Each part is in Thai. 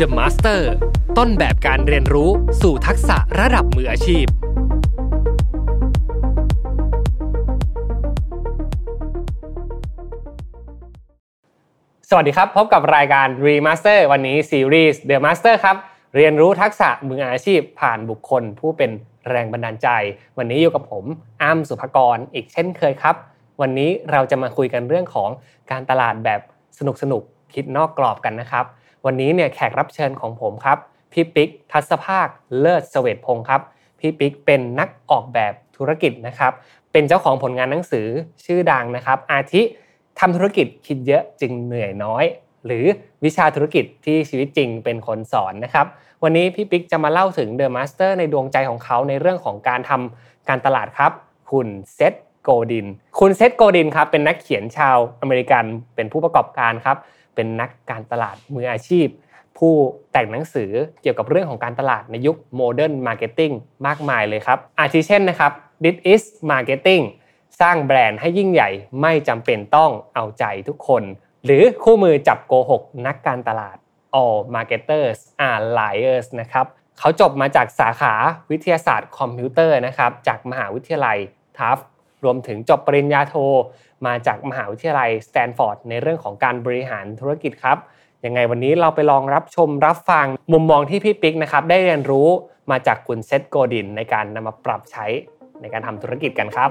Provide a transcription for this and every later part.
The Master ต้นแบบการเรียนรู้สู่ทักษะระดับมืออาชีพ สวัสดีครับ พบกับรายการ Remaster วันนี้ซีรีส์ The Master ครับ เรียนรู้ทักษะมืออาชีพผ่านบุคคลผู้เป็นแรงบันดาลใจ วันนี้อยู่กับผมอ้ำสุภกรอีกเช่นเคยครับ วันนี้เราจะมาคุยกันเรื่องของการตลาดแบบสนุกสนุกคิดนอกกรอบกันนะครับ วันนี้เนี่ยแขกรับเชิญของผมครับพี่ปิ๊กธรรศภาคย์ เลิศเศวตพงศ์ครับพี่ปิ๊กเป็นนักออกแบบธุรกิจนะครับ เป็นเจ้าของผลงานหนังสือชื่อดังนะครับ อาทิทำธุรกิจคิดเยอะจึงเหนื่อยน้อย หรือวิชาธุรกิจที่ชีวิตจริงเป็นคนสอนนะครับ วันนี้พี่ปิ๊กจะมาเล่าถึง The Master ในดวงใจของเขาในเรื่องของการทำการตลาดครับ คุณ Seth Godin คุณ Seth Godin ครับเป็นนักเขียนชาวอเมริกันเป็นผู้ประกอบการครับ เป็นนักการตลาดมืออาชีพ ผู้แต่งหนังสือเกี่ยวกับเรื่องของการตลาดในยุค modern marketing มากมายเลยครับ อาทิเช่นนะครับ This is Marketing สร้างแบรนด์ให้ยิ่งใหญ่ไม่จำเป็นต้องเอาใจทุกคน หรือคู่มือจับโกหกนักการตลาด All Marketers are Liars นะครับเขาจบมาจากสาขาวิทยาศาสตร์คอมพิวเตอร์นะครับจากมหาวิทยาลัย Tufts รวมถึงจบปริญญาโท มาจากมหาวิทยาลัยสแตนฟอร์ดในเรื่องของการบริหารธุรกิจครับยังไงวันนี้เราไปลองรับชมรับฟังมุมมองที่พี่ปิ๊กนะครับได้เรียนรู้มาจากคุณ Seth Godin ในการนำมาปรับใช้ในการทำธุรกิจกันครับ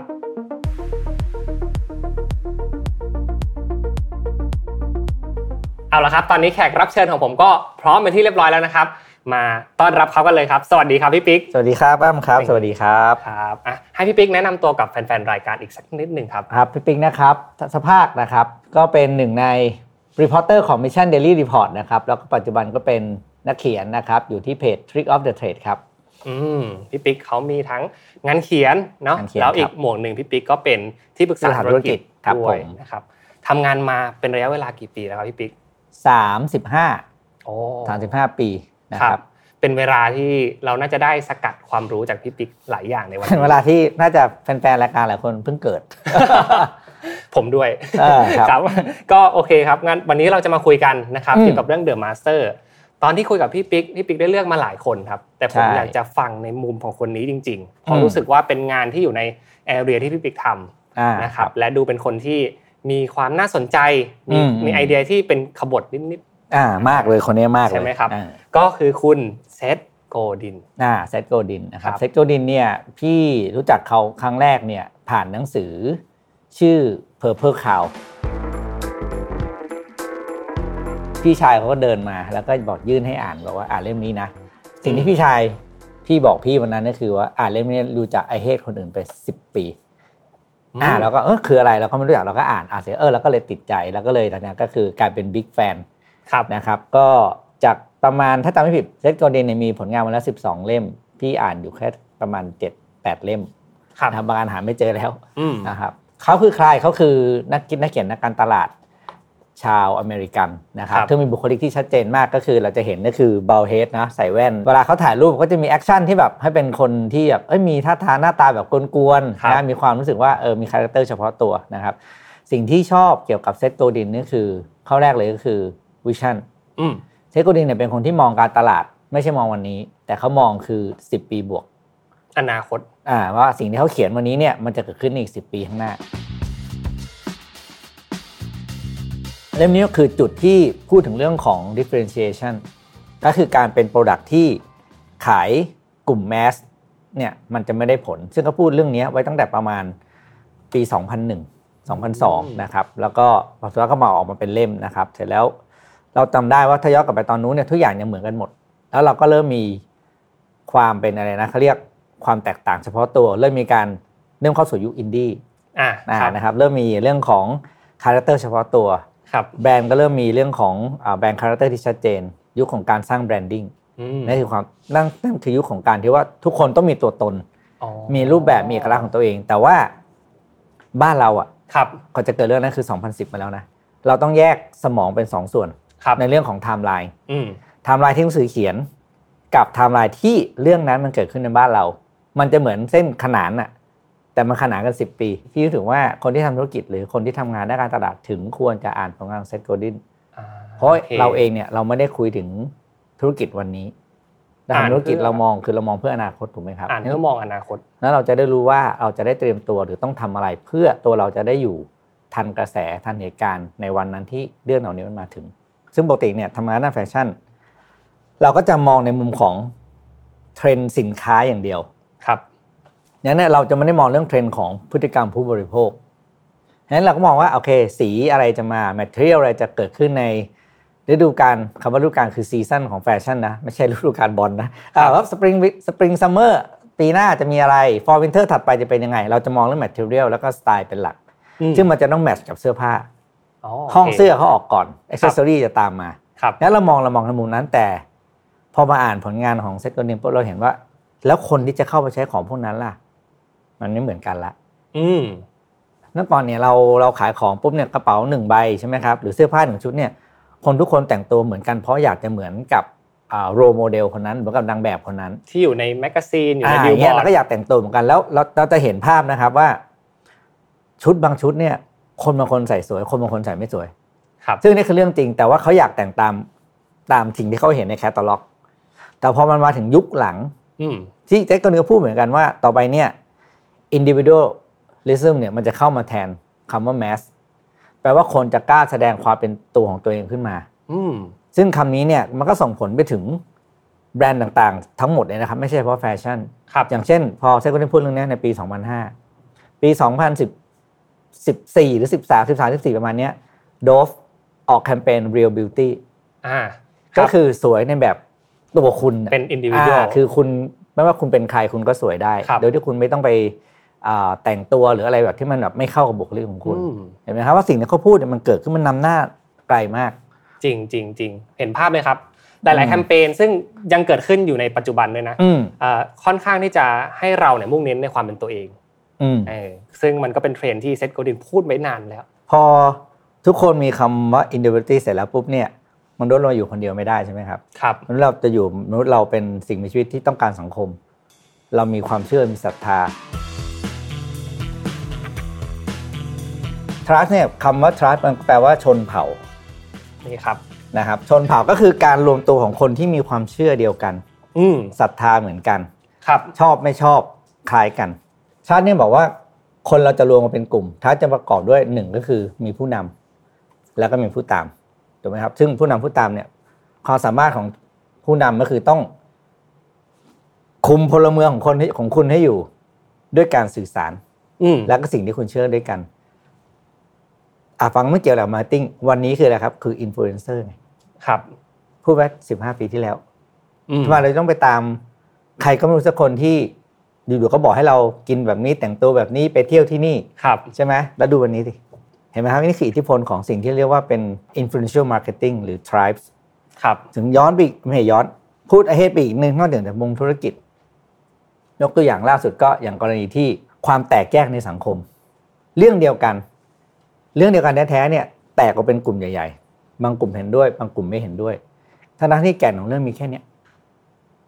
เอาละครับ ตอนนี้แขกรับเชิญของผมก็พร้อมเป็นที่เรียบร้อยแล้วนะครับ มาต้อนรับเขากันเลยครับ สวัสดีครับพี่ปิ๊กสวัสดีครับอ้ำครับ สวัสดีครับครับอะให้พี่ปิ๊กแนะนำตัวกับแฟนๆรายการอีกสักนิดหนึ่งครับครับพี่ปิ๊กนะครับธรรศภาคย์นะครับก็เป็นหนึ่งใน reporter ของ Mission Daily Report นะครับแล้วก็ปัจจุบันก็เป็นนักเขียนนะครับอยู่ที่เพจ Trick of the Trade ครับอืมพี่ปิ๊กเขามีทั้งงานเขียนเนาะงานเขียนแล้วอีกครับหมวกหนึ่งพี่ปิ๊กก็เป็นที่ปรึกษาบริหารธุรกิจธุรกิจครับด้วยผมนะครับทำงานมาเป็นระยะเวลากี่ปีแล้วครับพี่ปิ๊ก35โอ้35ปี นะคครับเป็นเวลาที่เราน่าจะได้สกัดความรู้จากพี่ปิ๊กหลายอย่างในวันเป็นนี้เวลาที่น่าจะแฟนๆรายการหลายคนเพิ่งเกิด ผมด้วยเออครับก็โอเคครับงั้นวันนี้เราจะมาคุยกันนะครับอืมเกี่ยวกับเรื่อง The Master ตอนที่คุยกับพี่ปิ๊กพี่ปิ๊กได้เลือกมาหลายคนครับ แต่ผมใช่อยากจะฟังในมุมของคนนี้จริงๆเพราะอืมรู้สึกว่าเป็นงานที่อยู่ในarea ที่พี่ปิ๊กทำอ่านะครับและดูเป็นคนที่มีความน่าสนใจมีอืมมีไอเดียที่เป็นขบฏนิด อ่ามากเลยคนนี้มากเลยใช่ไหมครับอ่าๆก็คือคุณ Seth Godin อ่า Seth Godin นะครับครับ Seth Godin เนี่ยพี่รู้จักเขาครั้งแรกเนี่ยผ่านหนังสือชื่อ Purple Cow พี่ชายเขาก็เดินมาแล้วก็บอกยื่นให้อ่านบอกว่าอ่านเล่มนี้นะ สิ่งที่พี่ชายพี่บอกพี่วันนั้นก็คือว่าอ่านเล่มนี้รู้จักไอเฮดคนอื่นไปสิบปีอ่าแล้วก็เออคืออะไรเราก็ไม่รู้จักเราก็อ่านอ่านเสร็จเออแล้วก็เลยติดใจแล้วก็เลยตอนนี้ก็คือกลายเป็นบิ๊กแฟนครับ นะครับก็จากประมาณถ้าจำไม่ผิดเซตโกลเดนเนี่ยมีผลงานมาแล้ว 12 เล่ม พี่อ่านอยู่แค่ประมาณ 7 8 เล่มครับทำบางอันหาไม่เจอแล้วอืมนะครับเขาคือใครเขาคือนักคิดนักเขียนนักการตลาดชาวอเมริกันนะครับครับที่มีบุคลิกที่ชัดเจนมากก็คือเราจะเห็นก็คือ bald head นะใส่แว่น เวลาเขาถ่ายรูปก็จะมี action ที่แบบให้เป็นคนที่แบบเอ้ยมีท่าทางหน้าตาแบบกวนๆนะมีความรู้สึกว่าเออมี character เฉพาะตัวนะครับ สิ่งที่ชอบเกี่ยวกับ Seth Godin นี่คือข้อแรกเลยก็คือ vision อืม Seth Godin เนี่ยเป็นคนที่มองการตลาด ไม่ใช่มองวันนี้ แต่เขามองคือ10ปีบวก อนาคต อ่าว่าสิ่งที่เขาเขียนวันนี้เนี่ยมันจะเกิดขึ้นในอีก10ปีข้างหน้าเล่มนี้ก็คือจุดที่พูดถึงเรื่องของ differentiation ก็คือการเป็น Product ที่ขายกลุ่มแมสเนี่ยมันจะไม่ได้ผล ซึ่งเขาพูดเรื่องนี้ไว้ตั้งแต่ประมาณปี 2001 2002 นะครับ แล้วก็พอสุดท้ายก็มาออกมาเป็นเล่มนะครับ เสร็จแล้ว เราจำได้ว่าถ้าย้อนกลับไปตอนนู้นเนี่ยทุกอย่างยังเหมือนกันหมด แล้วเราก็เริ่มมีความเป็นอะไรนะเขาเรียกความแตกต่างเฉพาะตัว เริ่มมีการเริ่มเข้าสู่ยุคอินดี้อ่าอ่าครับนะครับเริ่มมีเรื่องของ character เฉพาะตัวครับแบรนด์ก็เริ่มมีเรื่องของอ่า brand character ที่ชัดเจน ยุคของการสร้าง branding อืมนั่นคือความนั่นนั่นคือยุคของการที่ว่าทุกคนต้องมีตัวตนอ๋อมีรูปแบบมีเอกลักษณ์ของตัวเอง แต่ว่าบ้านเราอะครับก่อนจะเกิดเรื่องนั้นคือ 2010 มาแล้วนะเราต้องแยกสมองเป็น2ส่วนครับ ในเรื่องของไทม์ไลน์อืมไทม์ไลน์ที่หนังสือเขียน กับไทม์ไลน์ที่เรื่องนั้นมันเกิดขึ้นในบ้านเรา มันจะเหมือนเส้นขนานอะแต่มันขนานกัน 10 ปีพี่รู้ถึงว่าคนที่ทำธุรกิจหรือคนที่ทำงานด้านการตลาดถึงควรจะอ่านผลงานของ Seth Godin อ่เพราะโคเราเองเนี่ยเราไม่ได้คุยถึงธุรกิจวันนี้แต่อ่านทำธุรกิจเพื่อเรามองคือเรามองเพื่ออนาคตถูกไหมครับอ่านเพื่อมองอนาคต แล้วเราจะได้รู้ว่าเราจะได้เตรียมตัวหรือต้องทำอะไร เพื่อตัวเราจะได้อยู่ทันกระแสทันเหตุการณ์ในวันนั้นที่เรื่องเหล่านี้มันมาถึง ซึ่งปกติเนี่ยทำงานด้านแฟชั่น เราก็จะมองในมุมของเทรนด์สินค้าอย่างเดียวครับงั้นเนี่ยเราจะไม่ได้มองเรื่องเทรนด์ของพฤติกรรมผู้บริโภคงั้นเราก็มองว่าโอเคสีอะไรจะมา material อะไรจะเกิดขึ้นในฤดูกาลคำว่าฤดูกาลคือ season ของแฟชั่นนะ ไม่ใช่ฤดูกาลบอลนะอ่าว่า spring spring summer ปีหน้าจะมีอะไร fall winter ถัดไปจะเป็นยังไง เราจะมองเรื่อง material แล้วก็สไตล์เป็นหลักอืมซึ่งมันจะต้อง match กับเสื้อผ้าอ๋อ ห้องโคเสื้อเขาออกก่อนอ c เซสซอรี่จะตามมาครับแล้วเรามองเรามองในมุมนั้นแต่ พอมาอ่านผลงานของ Seth Godin ปุ๊บเราเห็นว่า แล้วคนที่จะเข้าไปใช้ของพวกนั้นล่ะ มันไม่เหมือนกันละ อืมเมื่อก่อนเนี่ยเราเราขายของปุ๊บเนี่ยกระเป๋าหนึ่งใบใช่ไหมครับหรือเสื้อผ้าหนึ่งชุดเนี่ยคนทุกคนแต่งตัวเหมือนกันเพราะอยากจะเหมือนกับอ่า role model คนนั้นเหมือนกับนางแบบคนนั้น ที่อยู่ใน magazine อยู่อ่าในอบิลบอร์ดอย่างเงี้ยเราก็อยากแต่งตัวเหมือนกันแล้วเราเราจะเห็นภาพนะครับว่า ชุดบางชุดเนี่ย คนบางคนใส่สวย คนบางคนใส่ไม่สวย ครับ ซึ่งนี่คือเรื่องจริง แต่ว่าเขาอยากแต่งตามตามสิ่งที่เขาเห็นในแคตตาล็อก แต่พอมันมาถึงยุคหลัง อืมที่เจ๊ก็เนื้อพูดเหมือนกันว่า ต่อไปเนี่ย individualism เนี่ยมันจะเข้ามาแทนคำว่า mass แปลว่าคนจะกล้าแสดงความเป็นตัวของตัวเองขึ้นมา อืมซึ่งคำนี้เนี่ยมันก็ส่งผลไปถึงแบรนด์ต่างๆ ทั้งหมดเลยนะครับ ไม่ใช่เฉพาะแฟชั่น ครับ อย่างเช่น พอเซก็ได้พูดเรื่องนี้ในปี 2005 ปี 2010 14 หรือ 13 13 14 ประมาณเนี้ยโดฟออกแคมเปญ Real Beauty อ่าก็คือสวยในแบบตัวคุณะเป็น individual าคือคุณไม่ว่าคุณเป็นใครคุณก็สวยได้ครับโดยที่คุณไม่ต้องไปอ่าแต่งตัวหรืออะไรแบบที่มันแบบไม่เข้ากับบุคลิกของคุณอืมเห็นไหมครับว่าสิ่งที่เขาพูดเนี่ยมันเกิดขึ้นมันนำหน้าไกลมาก จริงจริงจริงเห็นภาพเลยครับหลายๆอืมแคมเปญซึ่งยังเกิดขึ้นอยู่ในปัจจุบันด้วยนะอืมเอ่อค่อนข้างที่จะให้เราเนี่ยมุ่งเน้นในความเป็นตัวเองอืม เออซึ่งมันก็เป็นเทรนด์ที่ Seth Godin พูดไว้นานแล้ว พอทุกคนมีคำว่า individuality เสร็จแล้วปุ๊บเนี่ยมนุษย์เราอยู่คนเดียวไม่ได้ใช่ไหมครับครับมนุษย์เราจะอยู่มนุษย์เราเป็นสิ่งมีชีวิตที่ต้องการสังคม เรามีความเชื่อมีศรัทธา tribe เนี่ยคำว่า tribe มันแปลว่าชนเผ่านี่ครับนะครับ ชนเผ่าก็คือการรวมตัวของคนที่มีความเชื่อเดียวกัน อืมศรัทธาเหมือนกัน ครับ ชอบไม่ชอบคล้ายกัน ชาติเนี่ยบอกว่าคนเราจะรวมกันเป็นกลุ่มชาติจะประกอบด้วยหนึ่งก็คือมีผู้นำแล้วก็มีผู้ตามถูกไหมครับ ซึ่งผู้นำผู้ตามเนี่ยความสามารถของผู้นำก็คือต้อง คุมพลเมืองของคนที่ของคุณให้อยู่ด้วยการสื่อสาร อืมแล้วก็สิ่งที่คุณเชื่อด้วยกันอะฟังไม่เกี่ยวกับ marketing วันนี้คืออะไรครับ คืออินฟลูเอนเซอร์ไงครับพูดไว้สิบห้าปีที่แล้วอืมทำไมเราต้องไปตาม ใครก็ไม่รู้สักคนที่ อยู่ๆก็บอกให้เรากินแบบนี้แต่งตัวแบบนี้ไปเที่ยวที่นี่ครับใช่ไหมแล้วดูวันนี้สิเห็นไหมครับนี่คืออิทธิพลของสิ่งที่เรียกว่าเป็น influential marketing หรือ tribes ครับถึงย้อนไปอีกไม่ใช่ย้อนพูด ahead ไปอีกหนึ่งนอกเหนือจากมุมธุรกิจยกตัวอย่างล่าสุดก็อย่างกรณีที่ความแตกแยกในสังคม เรื่องเดียวกัน เรื่องเดียวกันแท้ๆเนี่ยแตกออกเป็นกลุ่มใหญ่ ๆ บางกลุ่มเห็นด้วย บางกลุ่มไม่เห็นด้วยทั้งที่แก่นของเรื่องมีแค่เนี้ย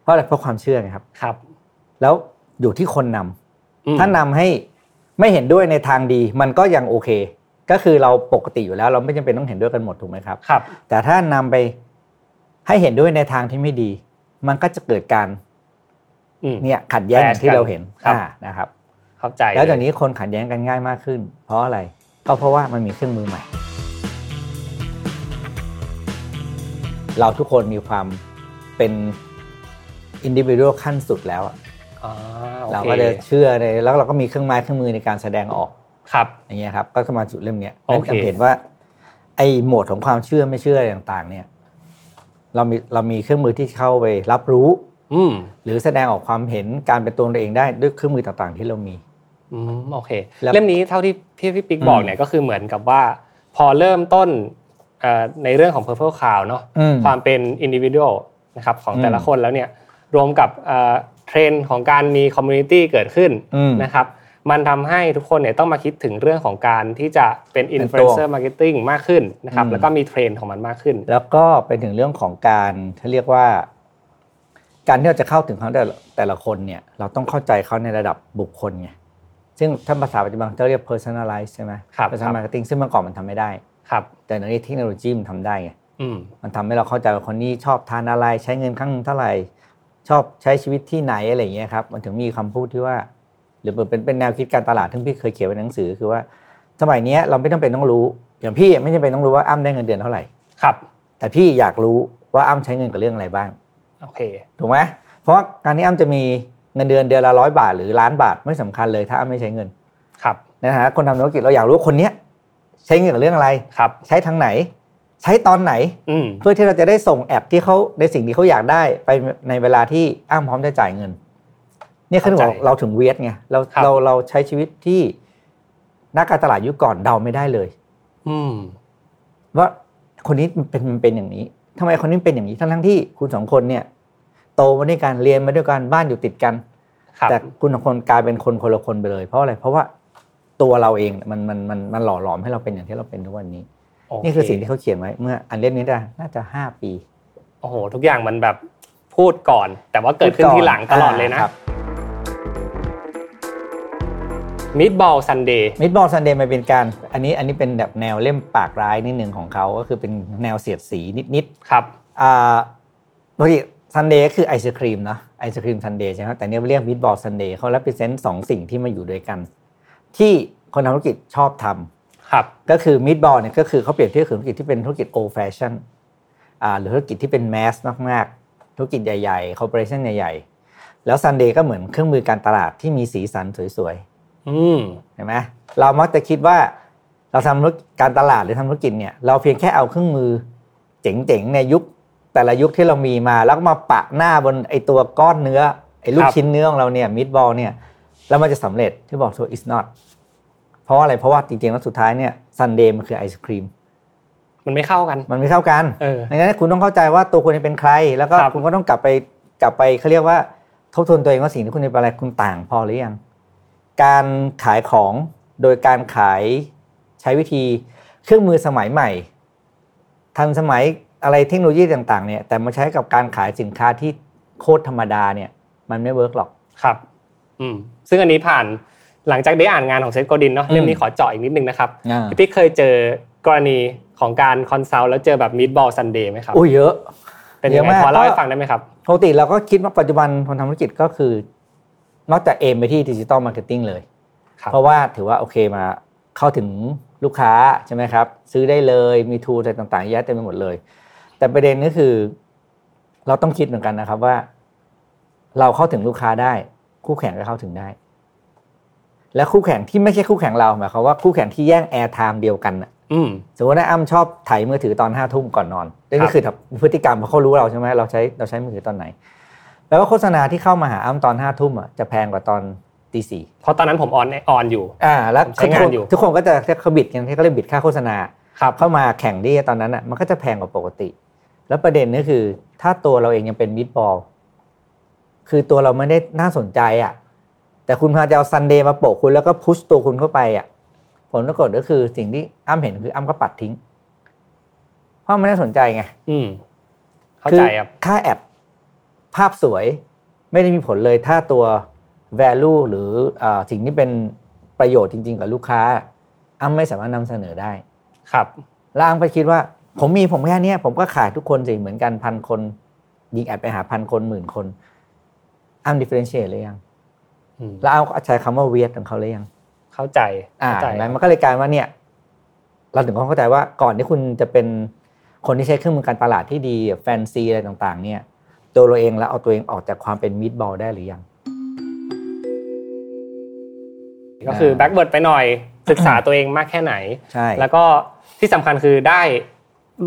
เพราะอะไรเพราะความเชื่อไงครับครับ แล้ว อยู่ที่คนนำอืมถ้านำให้ไม่เห็นด้วยในทางดี มันก็ยังโอเค ก็คือเราปกติอยู่แล้ว เราไม่จำเป็นต้องเห็นด้วยกันหมดถูกไหมครับครับ แต่ถ้านำไปให้เห็นด้วยในทางที่ไม่ดี มันก็จะเกิดการอืมเนี่ยขัดแย้งอย่างที่เราเห็นครับอ่านะครับ เข้าใจ แล้วจากเยนี้คนขัดแย้งกันง่ายมากขึ้น เพราะอะไรก็เพราะว่ามันมีเครื่องมือใหม่ เราทุกคนมีความเป็นอินดิวิ u a l ขั้นสุดแล้วอะอ่าโอค เราก็จะเชื่อในแล้วเราก็มีเครื่องไม้เครื่องมือในการแสดงออกครับ อย่างเงี้ยครับ ก็เข้ามาจุดเล่มเนี้ยโอเคนั่นจะเห็นว่า ไอ้โหมดของความเชื่อไม่เชื่ออะไรต่างๆ เนี่ย เรามีเรามีเครื่องมือที่เข้าไปรับรู้ อืมหรือแสดงออกความเห็นการเป็นตัวเราเองได้ด้วยเครื่องมือต่างๆ ที่เรามี อืมโอเคแล้วเล่มนี้เท่าที่ที่พี่ปิ๊กอืมบอกเนี่ยก็คือเหมือนกับว่า พอเริ่มต้นเอ่อในเรื่องของ Purple Cloud เนาะอืมความเป็น individual นะครับของอืมแต่ละคนแล้วเนี่ยรวมกับ เอ่อเทรนด์ของการมี community เกิดขึ้นอืมนะครับมันทำให้ทุกคนเนี่ยต้องมาคิดถึงเรื่องของการที่จะเป็นเป็นตัว influencer marketing มากขึ้นนะครับอืมแล้วก็มีเทรนด์ของมันมากขึ้น แล้วก็เป็นถึงเรื่องของการเขาเรียกว่า การที่เราจะเข้าถึงเขาแต่ละแต่ละคนเนี่ยเราต้องเข้าใจเขาในระดับบุคคลไงซึ่งถ้าภาษาปัจจุบันเขาเรียก personalize ใช่ไหมครับ personal marketing ซึ่งเมื่อก่อนมันทำไม่ได้ครับ แต่ในนี้เทคโนโลยีมันทำได้ไงอืมมันทำให้เราเข้าใจว่าคนนี้ชอบทานอะไรใช้เงินครั้งหนึ่งเท่าไหร่ ชอบใช้ชีวิตที่ไหนอะไรอย่างเงี้ยครับมันถึงมีคำพูดที่ว่า หรือเป็นเป็นแนวคิดการตลาดที่พี่เคยเขียนไว้ในหนังสือคือว่า สมัยเนี้ยเราไม่ต้องเป็นต้องรู้ อย่างพี่ไม่จำเป็นต้องรู้ว่าอ้ำได้เงินเดือนเท่าไหร่ครับ แต่พี่อยากรู้ว่าอ้ำใช้เงินกับเรื่องอะไรบ้างโอเคถูกไหมเพราะว่าการที่อ้ำจะมีเงินเดือนเดือนละร้อยบาท หรือล้านบาทไม่สำคัญเลยถ้าอ้ำไม่ใช้เงินครับในฐานะคนทำธุรกิจเราอยากรู้ว่าคนเนี้ยใช้เงินกับเรื่องอะไรครับ ใช้ทางไหน ใช้ตอนไหนอืมเพื่อที่เราจะได้ส่งแอปที่เขาในสิ่งที่เขาอยากได้ไปในเวลาที่อ้ำพร้อมจะจ่ายเงิน เนี่ยคือเข้าใจเราเราถึงเวทไงเราครับเราเราใช้ชีวิตที่นักการตลาดยุคก่อนเดาไม่ได้เลย อืมว่าคนนี้มันเป็นมันเป็นอย่างนี้ทำไมคนนี้เป็นอย่างนี้ทั้งทั้งๆที่คุณสองคนเนี่ย โตมาด้วยกันเรียนมาด้วยกันบ้านอยู่ติดกันครับแต่คุณสองคนกลายเป็นคนคนละคนไปเลย เพราะอะไรเพราะว่าตัวเราเองมันมันมันมันหล่อหลอมให้เราเป็นอย่างที่เราเป็นทุกวันนี้โนี่คือสิ่งที่เขาเขียนไว้เมื่ออันเล่มนี้ได้น่าจะห้าปี โอ้โห ทุกอย่างมันแบบพูดก่อน แต่ว่าเกิดขึ้นทีหลังตลอดเลยนะครับ Meatball Sundae Meatball Sundae มันเป็นการ อันนี้อันนี้เป็นแบบแนวเล่มปากร้ายนิดหนึ่งของเขาก็คือเป็นแนวเสียดสีนิดครับๆอ่าปกติซันเดย์คือไอศครีมนะไอศครีมซันเดย์ใช่ไหมแต่เนี่ยเรียกมิดบอลซันเดย์เขาแ e พ r เซนต์สองสิ่งที่มาอยู่ด้วยกัน ที่คนทำธุรกิจชอบทำ ครับก็คือ meatball เนี่ยก็คือเขาเปรียบเทียบกับธุรกิจที่เป็นธุรกิจ old fashion อ่าหรือธุรกิจที่เป็น mass มากๆ ธุรกิจใหญ่ๆ corporation ใหญ่ๆ แล้วซันเดย์ก็เหมือนเครื่องมือการตลาดที่มีสีสันสวยอืมๆเห็นไหมเรามักจะคิดว่าเราทำธุรกิจการตลาดหรือทำธุรกิจเนี่ยเราเพียงแค่เอาเครื่องมือเจ๋งๆในยุคแต่ละยุคที่เรามีมาแล้วก็มาปะหน้าบนไอตัวก้อนเนื้อไอลูกครับชิ้นเนื้อของเราเนี่ย meatball เนี่ยแล้วมันจะสำเร็จที่บอกตัว is not เพ ราะว่าอะไรเพราะว่าจริงๆแล้วสุดท้ายเนี่ยซันเดย์มันคือไอศครีมมันไม่เข้ากัน มันไม่เข้ากันเออดังนั้นคุณต้องเข้าใจว่าตัวคุณเป็นใคร แล้วก็ครับคุณก็ต้องกลับไปกลับไปเขาเรียกว่าทบทวนตัวเองว่าสิ่งที่คุณเป็นอะไรคุณต่างพอหรือยัง การขายของโดยการขายใช้วิธีเครื่องมือสมัยใหม่ ทันสมัยอะไรเทคโนโลยีต่างๆเนี่ยแต่มาใช้กับการขายสินค้าที่โคตรธรรมดาเนี่ย มันไม่ work หรอกครับ อืมซึ่งอันนี้ผ่าน หลังจากได้อ่านงานของ Seth Godin เนาะอืมเรื่องนี้ขอเจาะอีกนิดนึงนะครับอ่าพี่ปิ๊กเคยเจอกรณีของการ consult แล้วเจอแบบ Meatball Sundae ไหมครับอุ้ยเยอะ เป็นเยยังอะไงมากพอเล่าให้ก็ฟังได้ไหมครับปกติเราก็คิดว่าปัจจุบันคนทำธุรกิจก็คือนอกจาก aim ไปที่ digital marketing เลยครับเพราะว่าถือว่าโอเคมาเข้าถึงลูกค้าใช่ไหมครับ ซื้อได้เลยมี tool อะไรต่างๆเยอะเต็มไปหมดเลย แต่ประเด็นก็คือ เราต้องคิดเหมือนกันนะครับว่า เราเข้าถึงลูกค้าได้ คู่แข่งก็เข้าถึงได้ และคู่แข่งที่ไม่ใช่คู่แข่งเราหมายความว่าคู่แข่งที่แย่ง airtime เดียวกันน่ะอืมสมมติว่าอ้ำชอบถ่ายมือถือตอนห้าทุ่มก่อนนอนนี่ครัก็บคือพฤติกรรมเพราะเขารู้เราใช่ไหมเราใช้เราใช้มือถือตอนไหนแปลว่าโฆษณาที่เข้ามาหาอ้ำตอนห้าทุ่มอะจะแพงกว่าตอนตีสี่เพราะตอนนั้นผม on on อยู่ อ่า แล้วใช้งานอยู่ทุกคนก็จะเขา bid กันที่เขาเรียก bid ค่าโฆษณาครับเข้ามาแข่งที่ตอนนั้นอะมันก็จะแพงกว่าปกติ แล้วประเด็นก็คือ ถ้าตัวเราเองยังเป็น meatball คือตัวเราไม่ได้น่าสนใจอะ แต่คุณพาจะเอาซันเดย์มาโปะคุณแล้วก็ push ตัวคุณเข้าไปอะผลปรากฏก็คือสิ่งที่อ้ำเห็นคืออ้ำก็ปัดทิ้ง เพราะมันไม่น่าสนใจไงอืมเข้าใจครับอค่า ad ภาพสวยไม่ได้มีผลเลยถ้าตัว value หรืออาสิ่งที่เป็นประโยชน์จริง ๆ กับลูกค้า อ้ำไม่สามารถนำเสนอได้ ครับแล้วอ้ำก็คิดว่า ผมมีผมแค่เนี้ยผมก็ขายทุกคนสิเหมือนกันพันคน ยิงแอดไปหาพันคนหมื่นคนอ้ำ differentiate เลยยังอืม แล้วอ้ำก็ใช้คำว่า weird ของเขาเลยยัง เข้าใจอ่าเข้าใจเห็นไหมมันก็เลยกลายว่าเนี่ย เราถึงต้องเข้าใจว่าก่อนที่คุณจะเป็นคนที่ใช้เครื่องมือการตลาดที่ดีแฟนซีอะไรต่างๆ เนี่ย ตัวเราเองแล้วเอาตัวเองออกจากความเป็นมิดบอลได้หรือยัง ก็คือแบ็กเบิร์ดไปหน่อยศึกษาตัวเองมากแค่ไหนใช่แล้วก็ที่สำคัญคือได้